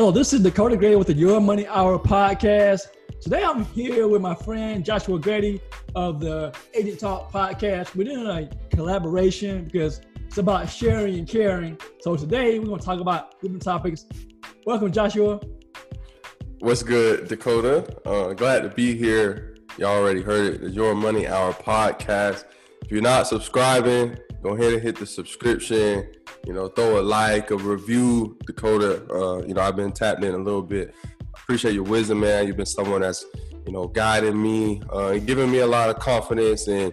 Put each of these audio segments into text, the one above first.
Hello, this is Dakota Grady with the Your Money Hour podcast. Today I'm here with my friend Joshua Grady of the Agent Talk podcast. We're doing a collaboration because it's about sharing and caring. So today we're going to talk about different topics. Welcome, Joshua. What's good, Dakota? Uh, glad to be here. Y'all already heard it. The Your Money Hour podcast. If you're not subscribing, go ahead and hit the subscription. You know, throw a like, a review, Dakota. Uh, you know, I've been tapped in a little bit. Appreciate your wisdom, man. You've been someone that's, you know, guiding me, uh, giving me a lot of confidence and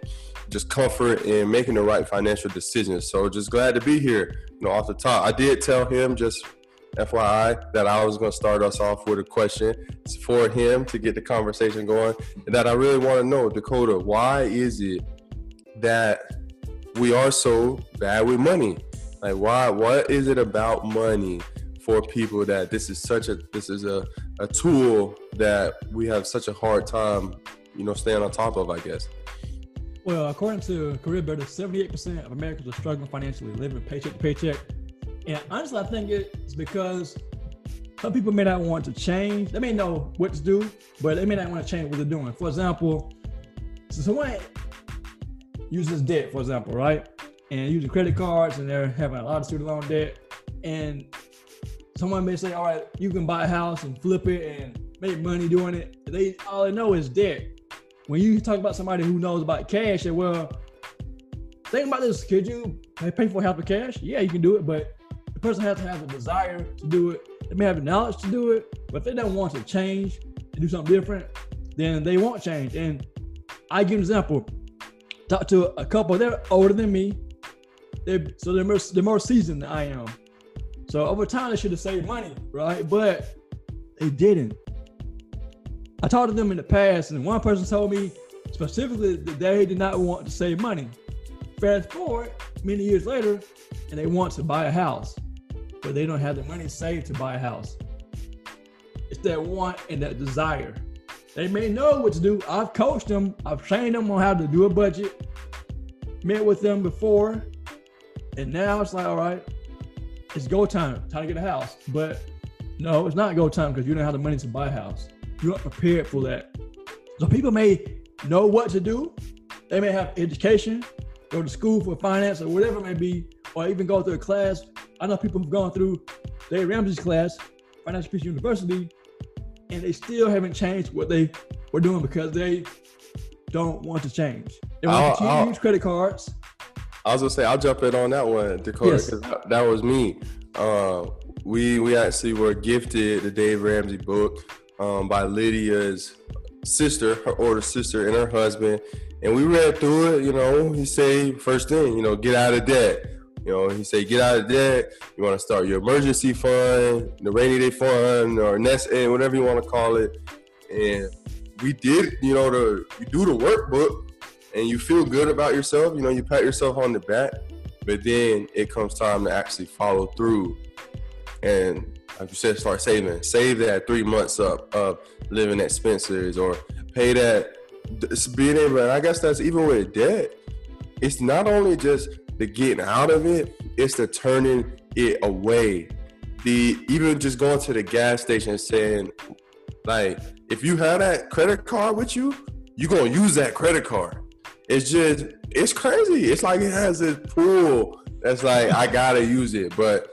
just comfort in making the right financial decisions. So just glad to be here. You know, off the top, I did tell him just FYI that I was going to start us off with a question for him to get the conversation going, and that I really want to know, Dakota, why is it that we are so bad with money? Like, why? What is it about money for people that this is such a this is a, a tool that we have such a hard time, you know, staying on top of? I guess. Well, according to Career Builder, 78% of Americans are struggling financially, living paycheck to paycheck. And honestly, I think it's because some people may not want to change. They may know what to do, but they may not want to change what they're doing. For example, so someone uses debt, for example, right? And using credit cards and they're having a lot of student loan debt. And someone may say, all right, you can buy a house and flip it and make money doing it. They all they know is debt. When you talk about somebody who knows about cash, and well, think about this. Could you pay for half with cash? Yeah, you can do it, but the person has to have the desire to do it. They may have the knowledge to do it, but if they don't want to change and do something different, then they won't change. And I give an example. Talk to a couple, they're older than me. They're, so they're more, they're more seasoned than I am. So over time, they should have saved money, right? But they didn't. I talked to them in the past, and one person told me specifically that they did not want to save money. Fast forward many years later, and they want to buy a house, but they don't have the money saved to buy a house. It's that want and that desire. They may know what to do. I've coached them, I've trained them on how to do a budget, met with them before, and now it's like, all right, it's go time, time to get a house. But no, it's not go time because you don't have the money to buy a house. You're not prepared for that. So people may know what to do. They may have education, go to school for finance or whatever it may be, or even go through a class. I know people who've gone through Dave Ramsey's class, Financial Peace University, and they still haven't changed what they were doing because they don't want to change. They want to I'll- continue to I'll- use credit cards. I was gonna say I'll jump in on that one, Dakota, Yes. because that, that was me. Uh, we we actually were gifted the Dave Ramsey book um, by Lydia's sister, her older sister, and her husband, and we read through it. You know, he say first thing, you know, get out of debt. You know, he say get out of debt. You want to start your emergency fund, the rainy day fund, or nest egg, whatever you want to call it. And we did, you know, the you do the workbook and you feel good about yourself, you know, you pat yourself on the back, but then it comes time to actually follow through and like you said, start saving. Save that three months up of living expenses or pay that being able and I guess that's even with debt, it's not only just the getting out of it, it's the turning it away. The even just going to the gas station and saying, like, if you have that credit card with you, you're gonna use that credit card it's just it's crazy. It's like it has this pull that's like I gotta use it. But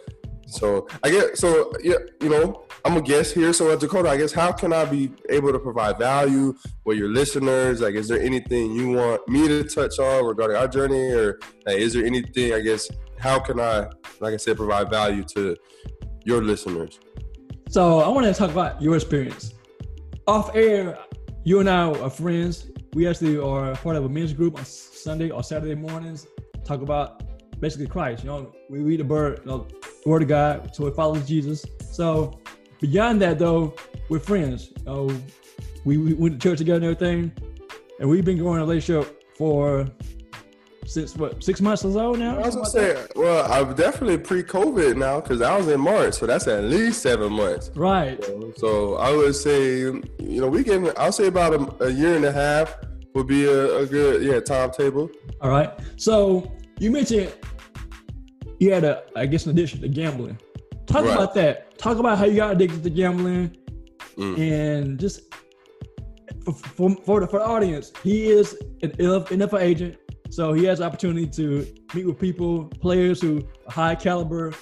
so I get so yeah, you know, I'm a guest here. So at Dakota, I guess how can I be able to provide value with your listeners? Like, is there anything you want me to touch on regarding our journey, or like, is there anything? I guess how can I, like I said, provide value to your listeners? So I want to talk about your experience. Off air, you and I are friends. We actually are part of a men's group on Sunday or Saturday mornings. Talk about basically Christ. You know, we read the word, you know, word of God, so it follows Jesus. So beyond that, though, we're friends. You know, we, we went to church together and everything, and we've been in a relationship for since what six months or so now. I was gonna say, well, I'm definitely pre-COVID now because I was in March, so that's at least seven months. that. right. So I would say, you know, we can. I'll say about a, a year and a half would be a, a good, yeah, timetable. All right. So you mentioned you had a, I guess, an addiction to gambling. Talk Right. about that. talk about how you got addicted to gambling, mm. and just for, for, for, the, for the audience, he is an NFL agent, so he has opportunity to meet with people, players who are high caliber,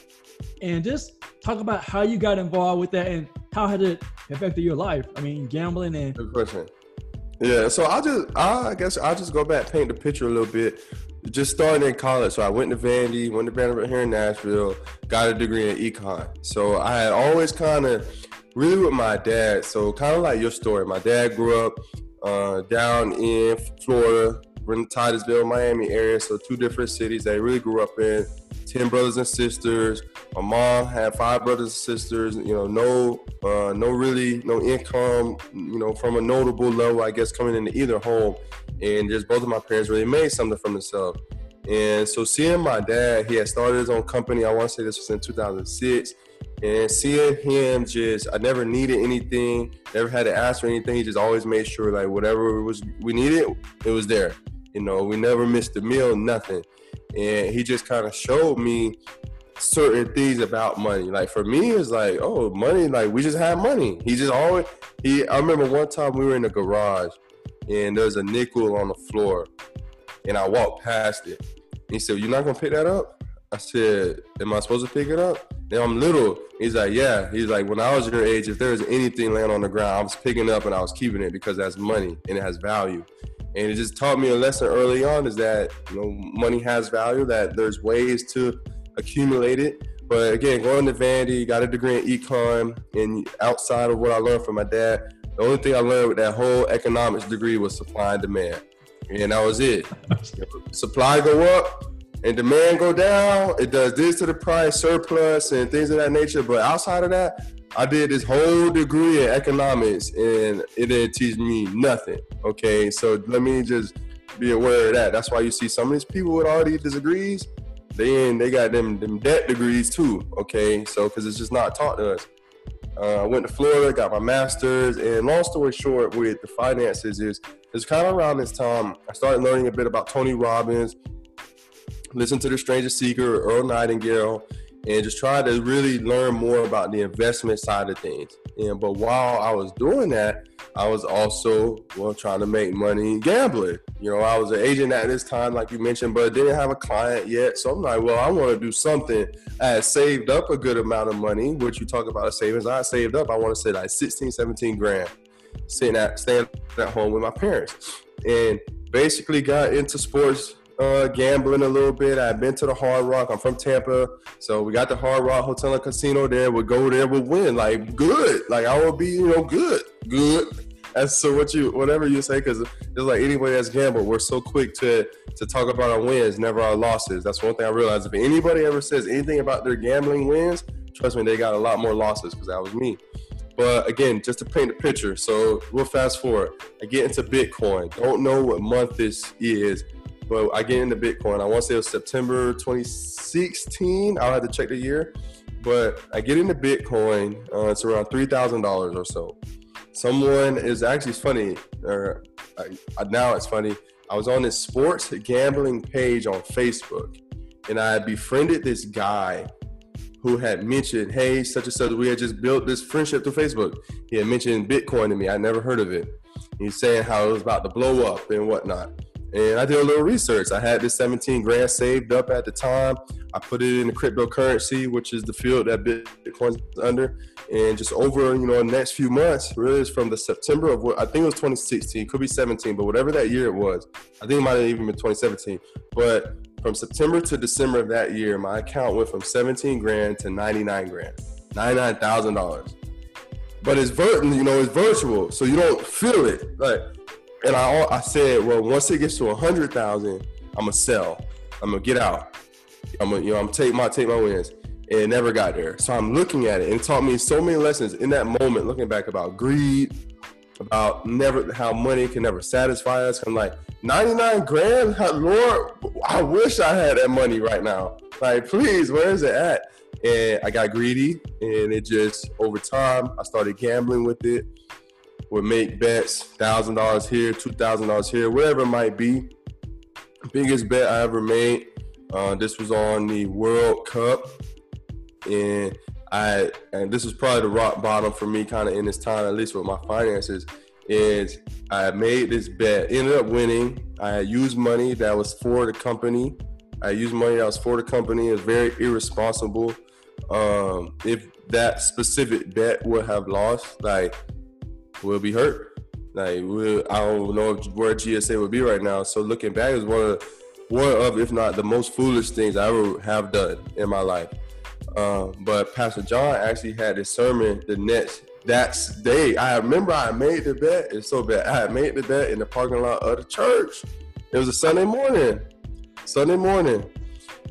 and just talk about how you got involved with that and how has it affected your life. I mean, gambling and. Good question. Yeah, so I'll just, I guess I'll just go back, paint the picture a little bit. Just starting in college, so I went to Vandy, went to Vanderbilt here in Nashville, got a degree in econ. So I had always kind of, really with my dad. So kind of like your story. My dad grew up uh, down in Florida, in Titusville, Miami area. So two different cities that he really grew up in. Ten brothers and sisters. My mom had five brothers and sisters. You know, no, uh, no really, no income. You know, from a notable level, I guess, coming into either home. And just both of my parents really made something from themselves. And so seeing my dad, he had started his own company. I want to say this was in 2006. And seeing him just, I never needed anything, never had to ask for anything. He just always made sure like whatever was we needed, it was there. You know, we never missed a meal, nothing and he just kind of showed me certain things about money. Like for me, it's like, oh, money. Like we just had money. He just always. He. I remember one time we were in the garage, and there's a nickel on the floor, and I walked past it. he said, "You're not gonna pick that up?" I said, "Am I supposed to pick it up?" And I'm little. He's like, "Yeah." He's like, "When I was your age, if there was anything laying on the ground, I was picking it up and I was keeping it because that's money and it has value." and it just taught me a lesson early on is that you know money has value that there's ways to accumulate it but again going to vandy got a degree in econ and outside of what i learned from my dad the only thing i learned with that whole economics degree was supply and demand and that was it supply go up and demand go down it does this to the price surplus and things of that nature but outside of that I did this whole degree in economics and it didn't teach me nothing. Okay, so let me just be aware of that. That's why you see some of these people with all these degrees, they they got them them debt degrees too. Okay, so because it's just not taught to us. Uh, I went to Florida, got my master's, and long story short, with the finances is it's kind of around this time I started learning a bit about Tony Robbins, listen to the Strangest Secret, Earl Nightingale, and just try to really learn more about the investment side of things. And but while I was doing that, I was also well trying to make money gambling. You know, I was an agent at this time, like you mentioned, but didn't have a client yet. So I'm like, well, I want to do something. I had saved up a good amount of money, which you talk about a savings. I saved up, I want to say like 16, 17 grand, sitting at staying at home with my parents. And basically got into sports uh, gambling a little bit. I've been to the Hard Rock. I'm from Tampa, so we got the Hard Rock Hotel and Casino there. We go there, we win. Like good. Like I will be, you know, good, good. That's so what you, whatever you say, because it's like anybody that's gambled, we're so quick to to talk about our wins, never our losses. That's one thing I realized. If anybody ever says anything about their gambling wins, trust me, they got a lot more losses because that was me. But again, just to paint a picture, so we'll fast forward. I get into Bitcoin. Don't know what month this is but I get into Bitcoin. I want to say it was September 2016. I'll have to check the year. But I get into Bitcoin. Uh, it's around three thousand dollars or so. Someone is actually funny. Or I, now it's funny. I was on this sports gambling page on Facebook, and I befriended this guy who had mentioned, "Hey, such and such." We had just built this friendship through Facebook. He had mentioned Bitcoin to me. I never heard of it. He's saying how it was about to blow up and whatnot. And I did a little research. I had this 17 grand saved up at the time. I put it in the cryptocurrency, which is the field that Bitcoin's under. And just over, you know, the next few months, really from the September of what I think it was 2016, could be 17, but whatever that year it was, I think it might have even been 2017. But from September to December of that year, my account went from 17 grand to 99 grand, $99,000. But it's vir- you know, it's virtual, so you don't feel it. Like and I I said, well, once it gets to a hundred thousand, I'm gonna sell. I'm gonna get out. I'm gonna you know I'm take my take my wins. And it never got there. So I'm looking at it and it taught me so many lessons in that moment, looking back about greed, about never how money can never satisfy us. I'm like, 99 grand, Lord, I wish I had that money right now. Like, please, where is it at? And I got greedy, and it just over time I started gambling with it would make bets, thousand dollars here, two thousand dollars here, whatever it might be. Biggest bet I ever made. Uh, this was on the World Cup, and I and this was probably the rock bottom for me, kind of in this time, at least with my finances. Is I made this bet, ended up winning. I used money that was for the company. I used money that was for the company. It was very irresponsible. Um, if that specific bet would have lost, like, we'll be hurt. Like, we'll, I don't know where GSA would be right now. So looking back, is one of one of, if not the most foolish things I ever have done in my life. Um, but Pastor John actually had a sermon the next that day. I remember I made the bet. It's so bad. I had made the bet in the parking lot of the church. It was a Sunday morning. Sunday morning.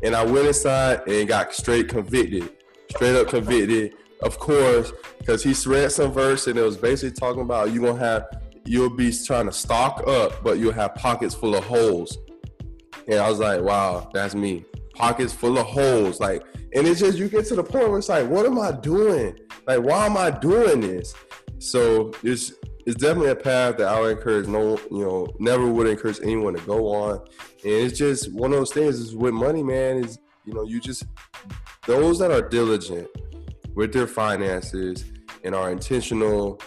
And I went inside and got straight convicted. Straight up convicted. Of course, because he read some verse and it was basically talking about you gonna have you'll be trying to stock up, but you'll have pockets full of holes. And I was like, wow, that's me. Pockets full of holes. Like, and it's just you get to the point where it's like, what am I doing? Like, why am I doing this? So it's it's definitely a path that I would encourage no, you know, never would encourage anyone to go on. And it's just one of those things is with money, man, is you know, you just those that are diligent with their finances and are intentional,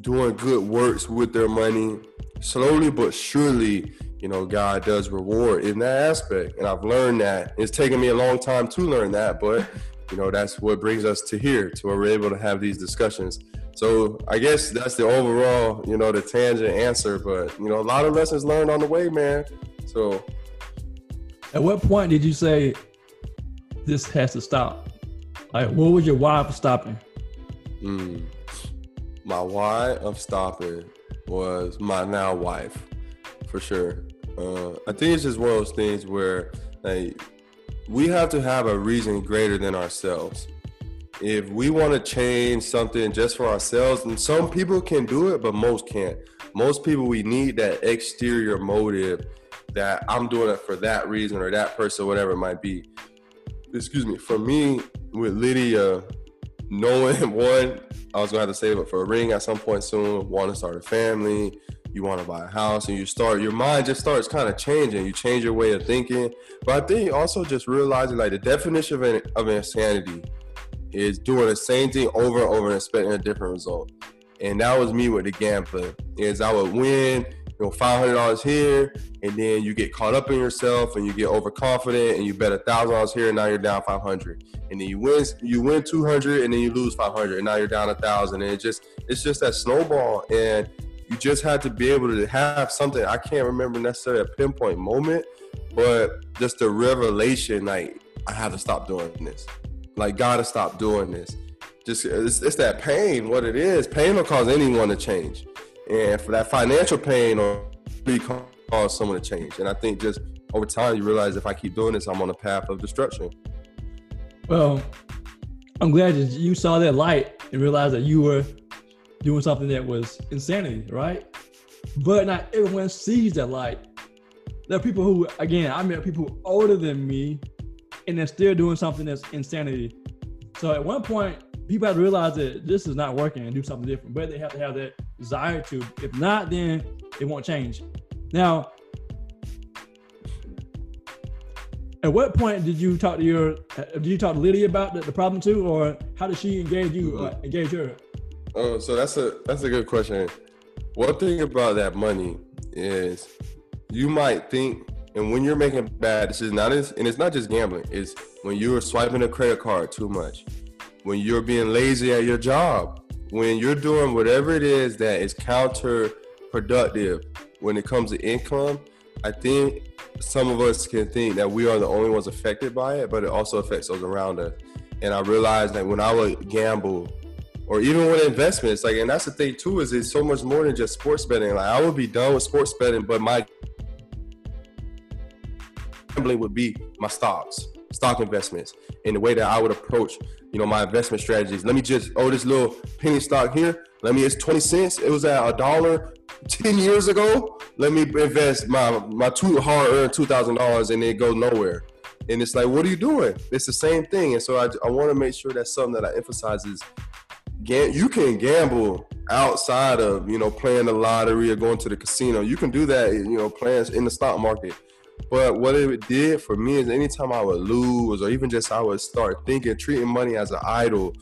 doing good works with their money, slowly but surely you know, God does reward in that aspect. And I've learned that. It's taken me a long time to learn that, but you know, that's what brings us to here, to where we're able to have these discussions. So I guess that's the overall, you know, the tangent answer. But you know, a lot of lessons learned on the way, man. So at what point did you say this has to stop? Like what was your why for stopping? Mm. My why of stopping was my now wife, for sure. Uh, I think it's just one of those things where like we have to have a reason greater than ourselves. If we want to change something just for ourselves, and some people can do it, but most can't. Most people we need that exterior motive that I'm doing it for that reason or that person, whatever it might be. Excuse me. For me, with Lydia, knowing one, I was gonna have to save up for a ring at some point soon, want to start a family, you want to buy a house and you start your mind just starts kind of changing you change your way of thinking but i think also just realizing like the definition of, of insanity is doing the same thing over and over and expecting a different result and that was me with the gambling is i would win you know $500 here and then you get caught up in yourself and you get overconfident and you bet a thousand dollars here and now you're down 500 and then you win you win 200 and then you lose 500 and now you're down a thousand and it just it's just that snowball and you just had to be able to have something. I can't remember necessarily a pinpoint moment, but just a revelation like, I have to stop doing this. Like, gotta stop doing this. Just it's, it's that pain, what it is. Pain will cause anyone to change. And for that financial pain or cause someone to change. And I think just over time you realize if I keep doing this, I'm on a path of destruction. Well, I'm glad that you saw that light and realized that you were doing something that was insanity, right? But not everyone sees that light. There are people who, again, I met people older than me, and they're still doing something that's insanity. So at one point, people have to realize that this is not working and do something different. But they have to have that desire to. If not, then it won't change. Now, at what point did you talk to your? Did you talk to Lydia about the, the problem too, or how did she engage you? Uh, engage her? Oh, so that's a that's a good question. One thing about that money is you might think, and when you're making bad decisions, not as, and it's not just gambling. It's when you're swiping a credit card too much, when you're being lazy at your job, when you're doing whatever it is that is counterproductive when it comes to income. I think some of us can think that we are the only ones affected by it, but it also affects those around us. And I realized that when I would gamble or even with investments. Like, and that's the thing too is it's so much more than just sports betting. Like, I would be done with sports betting, but my gambling would be my stocks, stock investments, in the way that I would approach, you know, my investment strategies. Let me just oh, this little penny stock here. Let me it's twenty cents. It was at a dollar ten years ago. Let me invest my my two hard earned two thousand dollars, and it goes nowhere. And it's like, what are you doing? It's the same thing. And so I, I want to make sure that's something that I emphasize is you can gamble outside of you know playing the lottery or going to the casino. You can do that, you know, playing in the stock market. But what it did for me is anytime I would lose, or even just I would start thinking, treating money as an idol,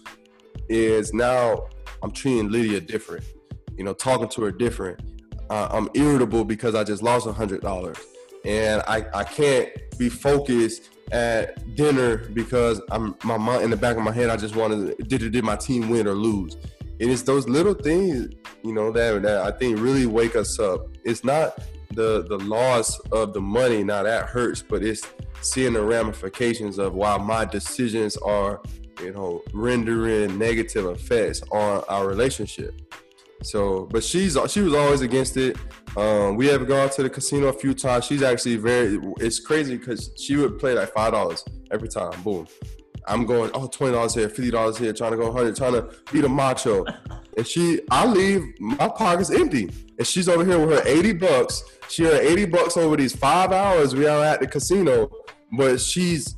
is now I'm treating Lydia different. You know, talking to her different. Uh, I'm irritable because I just lost a hundred dollars, and I I can't be focused at dinner because I'm my mind in the back of my head. I just wanted did did my team win or lose, and it's those little things you know that that I think really wake us up. It's not the the loss of the money now that hurts, but it's seeing the ramifications of why my decisions are you know rendering negative effects on our relationship. So, but she's she was always against it. Um, we have gone to the casino a few times. She's actually very. It's crazy because she would play like five dollars every time. Boom. I'm going, oh, $20 here, $50 here, trying to go 100 trying to beat a macho. And she, I leave, my pocket's empty. And she's over here with her 80 bucks. She earned 80 bucks over these five hours we are at the casino. But she's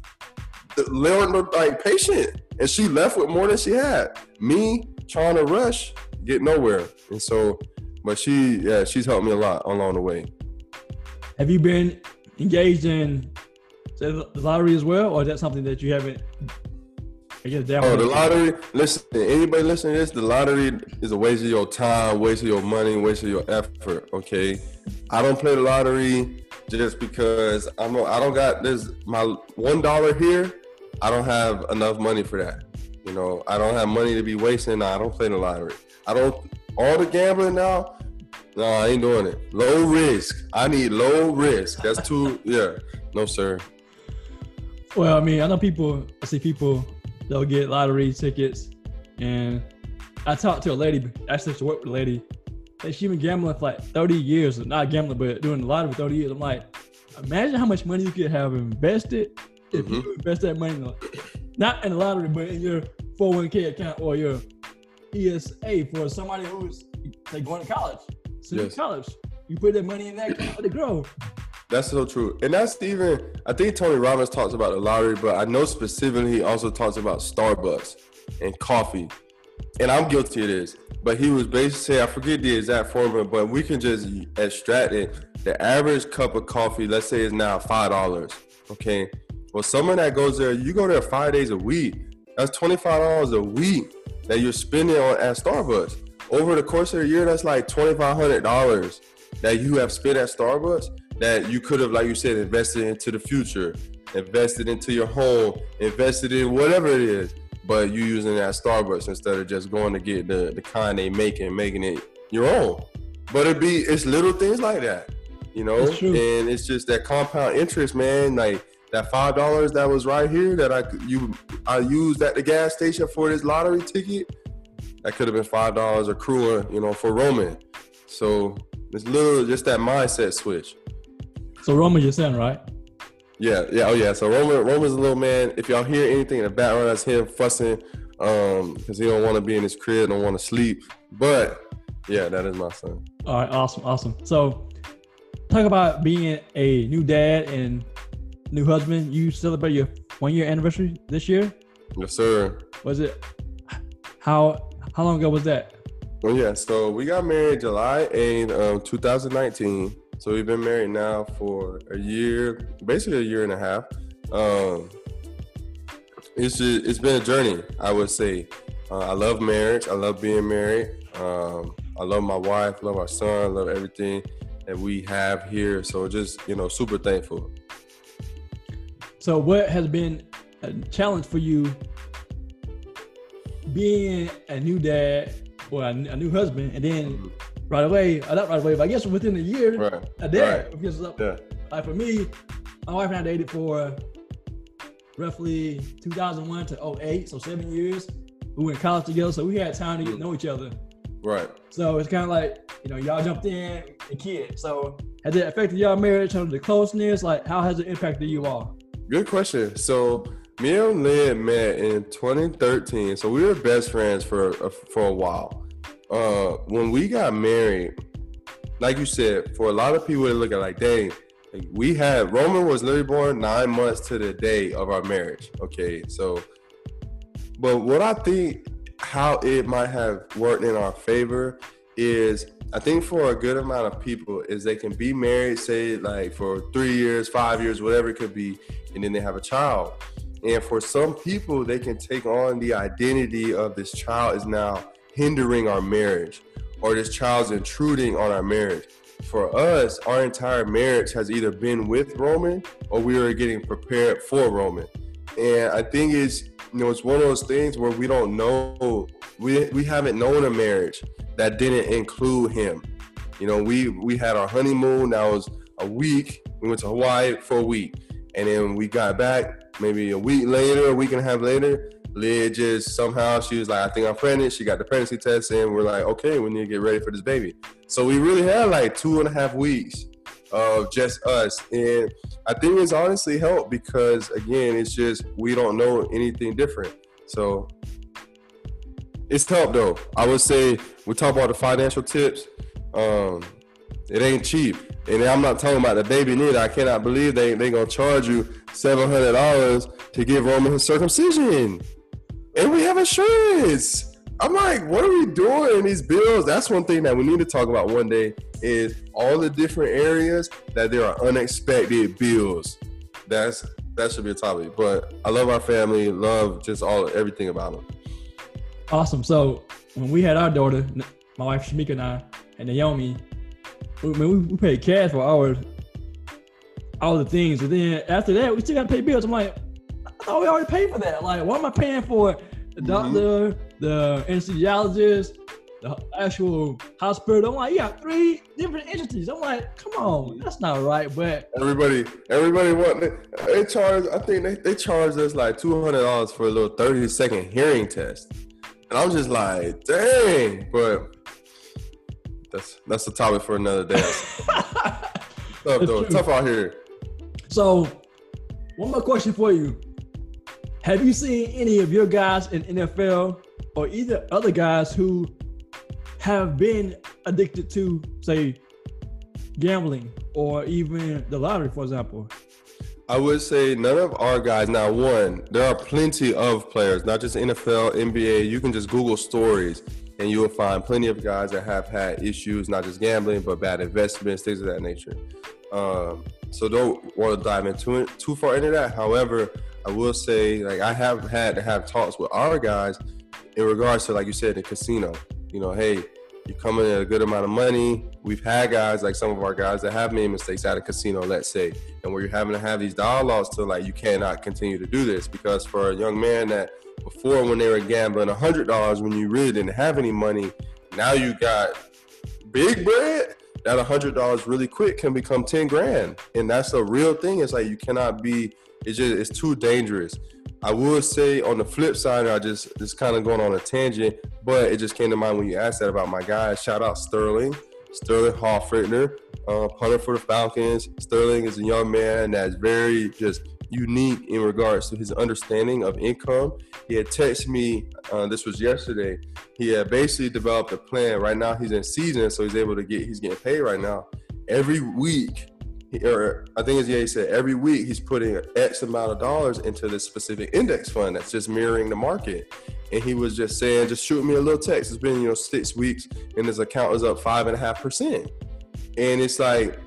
learned like patient. And she left with more than she had. Me trying to rush, get nowhere. And so, but she, yeah, she's helped me a lot along the way. Have you been engaged in the lottery as well, or is that something that you haven't? I guess oh, the lottery. Listen, anybody listening to this, the lottery is a waste of your time, waste of your money, waste of your effort. Okay, I don't play the lottery just because I'm. I don't got this. My one dollar here. I don't have enough money for that. You know, I don't have money to be wasting. I don't play the lottery. I don't. All the gambling now. No, I ain't doing it. Low risk. I need low risk. That's too. yeah. No, sir. Well, I mean, I know people. I see people they'll get lottery tickets, and I talked to a lady. Actually, to work with a lady. And she been gambling for like 30 years, not gambling, but doing the lottery for 30 years. I'm like, imagine how much money you could have invested if mm-hmm. you invest that money, not in the lottery, but in your 401k account or your ESA for somebody who's like going to college, senior yes. college. You put that money in that account, to grow. That's so true. And that's even, I think Tony Robbins talks about the lottery, but I know specifically he also talks about Starbucks and coffee. And I'm guilty of this. But he was basically saying, I forget the exact formula, but we can just extract it. The average cup of coffee, let's say, is now $5. Okay. Well, someone that goes there, you go there five days a week. That's $25 a week that you're spending on at Starbucks. Over the course of a year, that's like $2,500 that you have spent at Starbucks that you could have, like you said, invested into the future, invested into your home, invested in whatever it is. But you using that Starbucks instead of just going to get the, the kind they make and making it your own. But it be it's little things like that, you know. And it's just that compound interest, man. Like that five dollars that was right here that I you I used at the gas station for this lottery ticket. That could have been five dollars accruing, you know, for Roman. So it's little just that mindset switch. So Roman, you're saying right? Yeah, yeah, oh yeah. So Roman, Roman's a little man. If y'all hear anything in the background, that's him fussing um because he don't want to be in his crib, don't want to sleep. But yeah, that is my son. All right, awesome, awesome. So talk about being a new dad and new husband. You celebrate your one year anniversary this year. Yes, sir. Was it how how long ago was that? Well, yeah. So we got married July 8, um, 2019. So we've been married now for a year, basically a year and a half. Um, it's just, it's been a journey, I would say. Uh, I love marriage. I love being married. Um, I love my wife. Love our son. Love everything that we have here. So just you know, super thankful. So what has been a challenge for you being a new dad or a, new husband, and then mm-hmm right away. Uh, not right away, but I guess within a year, right. a day. Right. Because yeah. like for me, my wife and I dated for roughly 2001 to 08, so seven years. We went to college together, so we had time to get to know each other. Right. So it's kind of like you know y'all jumped in a kid. So has it affected y'all marriage in terms of the closeness? Like how has it impacted you all? Good question. So me and Lynn met in 2013. So we were best friends for for a while uh, when we got married, like you said, for a lot of people to look at like, dang, we had Roman was literally born nine months to the day of our marriage. Okay, so, but what I think how it might have worked in our favor is I think for a good amount of people is they can be married, say like for three years, five years, whatever it could be, and then they have a child. And for some people, they can take on the identity of this child is now hindering our marriage, or this child's intruding on our marriage. For us, our entire marriage has either been with Roman or we are getting prepared for Roman. And I think it's you know it's one of those things where we don't know we we haven't known a marriage that didn't include him. You know, we we had our honeymoon. That was a week. We went to Hawaii for a week, and then we got back maybe a week later, a week and a half later. Leah just somehow she was like, I think I'm pregnant. She got the pregnancy test, and we're like, okay, we need to get ready for this baby. So we really had like two and a half weeks of just us, and I think it's honestly helped because again, it's just we don't know anything different. So it's tough though. I would say we talk about the financial tips. Um, it ain't cheap, and I'm not talking about the baby neither. I cannot believe they they gonna charge you seven hundred dollars to give Roman his circumcision, and we have insurance. I'm like, what are we doing? in These bills. That's one thing that we need to talk about one day. Is all the different areas that there are unexpected bills. That's that should be a topic. But I love our family. Love just all everything about them. Awesome. So when we had our daughter, my wife Shamika and I, and Naomi, we, we, we paid cash for our all the things, and then after that, we still got to pay bills. I'm like, I thought we already paid for that. Like, why am I paying for the mm-hmm. doctor, mm-hmm. the anesthesiologist, the actual hospital? I'm like, you got three different entities. I'm like, come on, that's not right. But everybody, everybody want they charge. I think they, they charged us like two hundred dollars for a little thirty second hearing test. And I'm just like, dang, but that's that's the topic for another day. tough though, tough out here. So, one more question for you: Have you seen any of your guys in NFL or either other guys who have been addicted to, say, gambling or even the lottery, for example? I would say none of our guys. Now, one, there are plenty of players, not just NFL, NBA. You can just Google stories and you will find plenty of guys that have had issues, not just gambling, but bad investments, things of that nature. Um, so don't want to dive into it too far into that. However, I will say, like, I have had to have talks with our guys in regards to, like you said, the casino. You know, hey, you come in a good amount of money. We've had guys like some of our guys that have made mistakes at a casino, let's say, and where you're having to have these dialogues to like you cannot continue to do this because for a young man that before when they were gambling hundred dollars when you really didn't have any money, now you got big bread. That hundred dollars really quick can become ten grand, and that's a real thing. It's like you cannot be. It's just it's too dangerous. I would say on the flip side, I just just kind of going on a tangent, but it just came to mind when you asked that about my guys. Shout out Sterling, Sterling Hofrichter, uh, punter for the Falcons. Sterling is a young man that's very just unique in regards to his understanding of income. He had texted me, uh, this was yesterday. He had basically developed a plan. Right now, he's in season, so he's able to get, he's getting paid right now. Every week, or I think as he said every week he's putting X amount of dollars into this specific index fund that's just mirroring the market. And he was just saying, just shoot me a little text. It's been, you know, six weeks and his account is up five and a half percent. And it's like,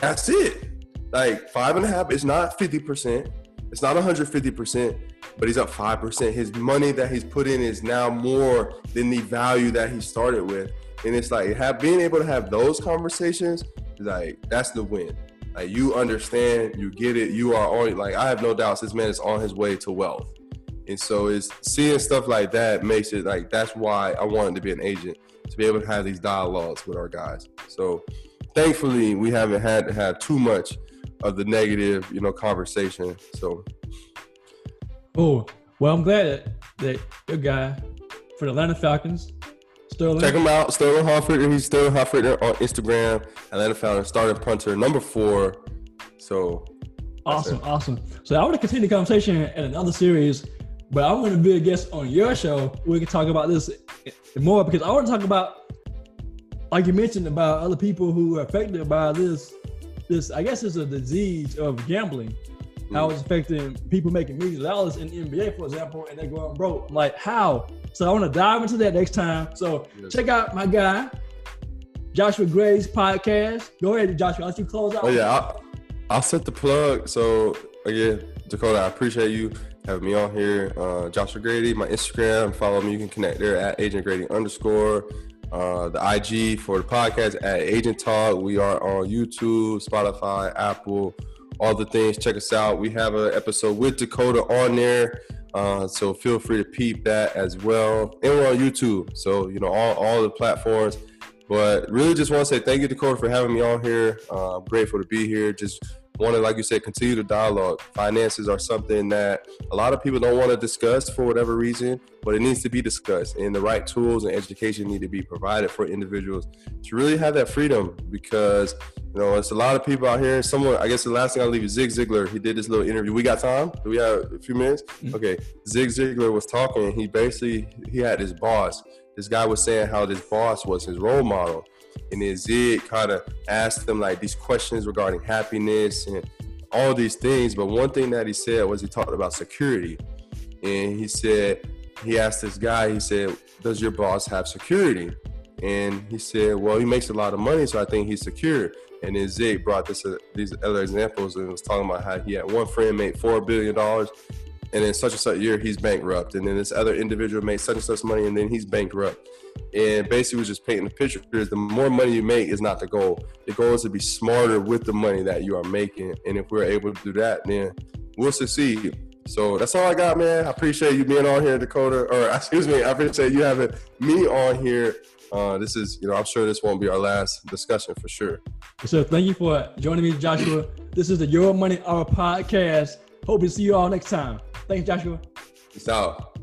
that's it. Like five and a half is not 50%. It's not 150%, but he's up 5%. His money that he's put in is now more than the value that he started with. And it's like have, being able to have those conversations, like that's the win. Like you understand, you get it. You are on. Like I have no doubts, this man is on his way to wealth. And so it's seeing stuff like that makes it like that's why I wanted to be an agent to be able to have these dialogues with our guys. So thankfully we haven't had to have too much of the negative, you know, conversation. So Oh, well I'm glad that your guy for the Atlanta Falcons Sterling. Check him out, Sterling Harford. He's Sterling Harford on Instagram. Atlanta Falcons starting punter number four. So awesome, awesome. So I want to continue the conversation in another series, but I want to be a guest on your show. We can talk about this more because I want to talk about, like you mentioned, about other people who are affected by this. This, I guess, is a disease of gambling how mm. it's affecting people making millions of dollars in the NBA, for example, and they're going broke. Like, how? So I want to dive into that next time. So check out my guy, Joshua Grady's podcast. Go ahead, Joshua. I'll let you close out. Oh yeah, I'll, I'll set the plug. So again, Dakota, I appreciate you having me on here. Uh, Joshua Grady, my Instagram, follow me. You can connect there at Agent Grady underscore. Uh, the IG for the podcast at Agent Talk. We are on YouTube, Spotify, Apple, all the things. Check us out. We have an episode with Dakota on there. Uh, so feel free to peep that as well. And we're on YouTube. So, you know, all, all the platforms. But really just want to say thank you, Dakota, for having me on here. Uh, I'm grateful to be here. Just want to, like you said, continue the dialogue. Finances are something that a lot of people don't want to discuss for whatever reason, but it needs to be discussed. And the right tools and education need to be provided for individuals to really have that freedom because, you know, it's a lot of people out here. Someone, I guess the last thing I'll leave is Zig Ziglar. He did this little interview. We got time? Do we have a few minutes? Mm-hmm. Okay. Zig Ziglar was talking. He basically, he had his boss. This guy was saying how this boss was his role model and then Zig kind of asked them like these questions regarding happiness and all these things. But one thing that he said was he talked about security, and he said he asked this guy, he said, "Does your boss have security?" And he said, "Well, he makes a lot of money, so I think he's secure." And then Zig brought this uh, these other examples and was talking about how he had one friend made four billion dollars, and in such and such year he's bankrupt, and then this other individual made such and such money, and then he's bankrupt. And basically was just painting the picture is the more money you make is not the goal. The goal is to be smarter with the money that you are making. And if we're able to do that then we'll succeed. So that's all i got man. I appreciate you being on here dakota. Or excuse me i appreciate you having me on here. Uh, this is you know i'm sure this won't be our last discussion for sure. So thank you for joining me joshua. This is the your money hour podcast. Hope to see you all next time thanks joshua. Peace out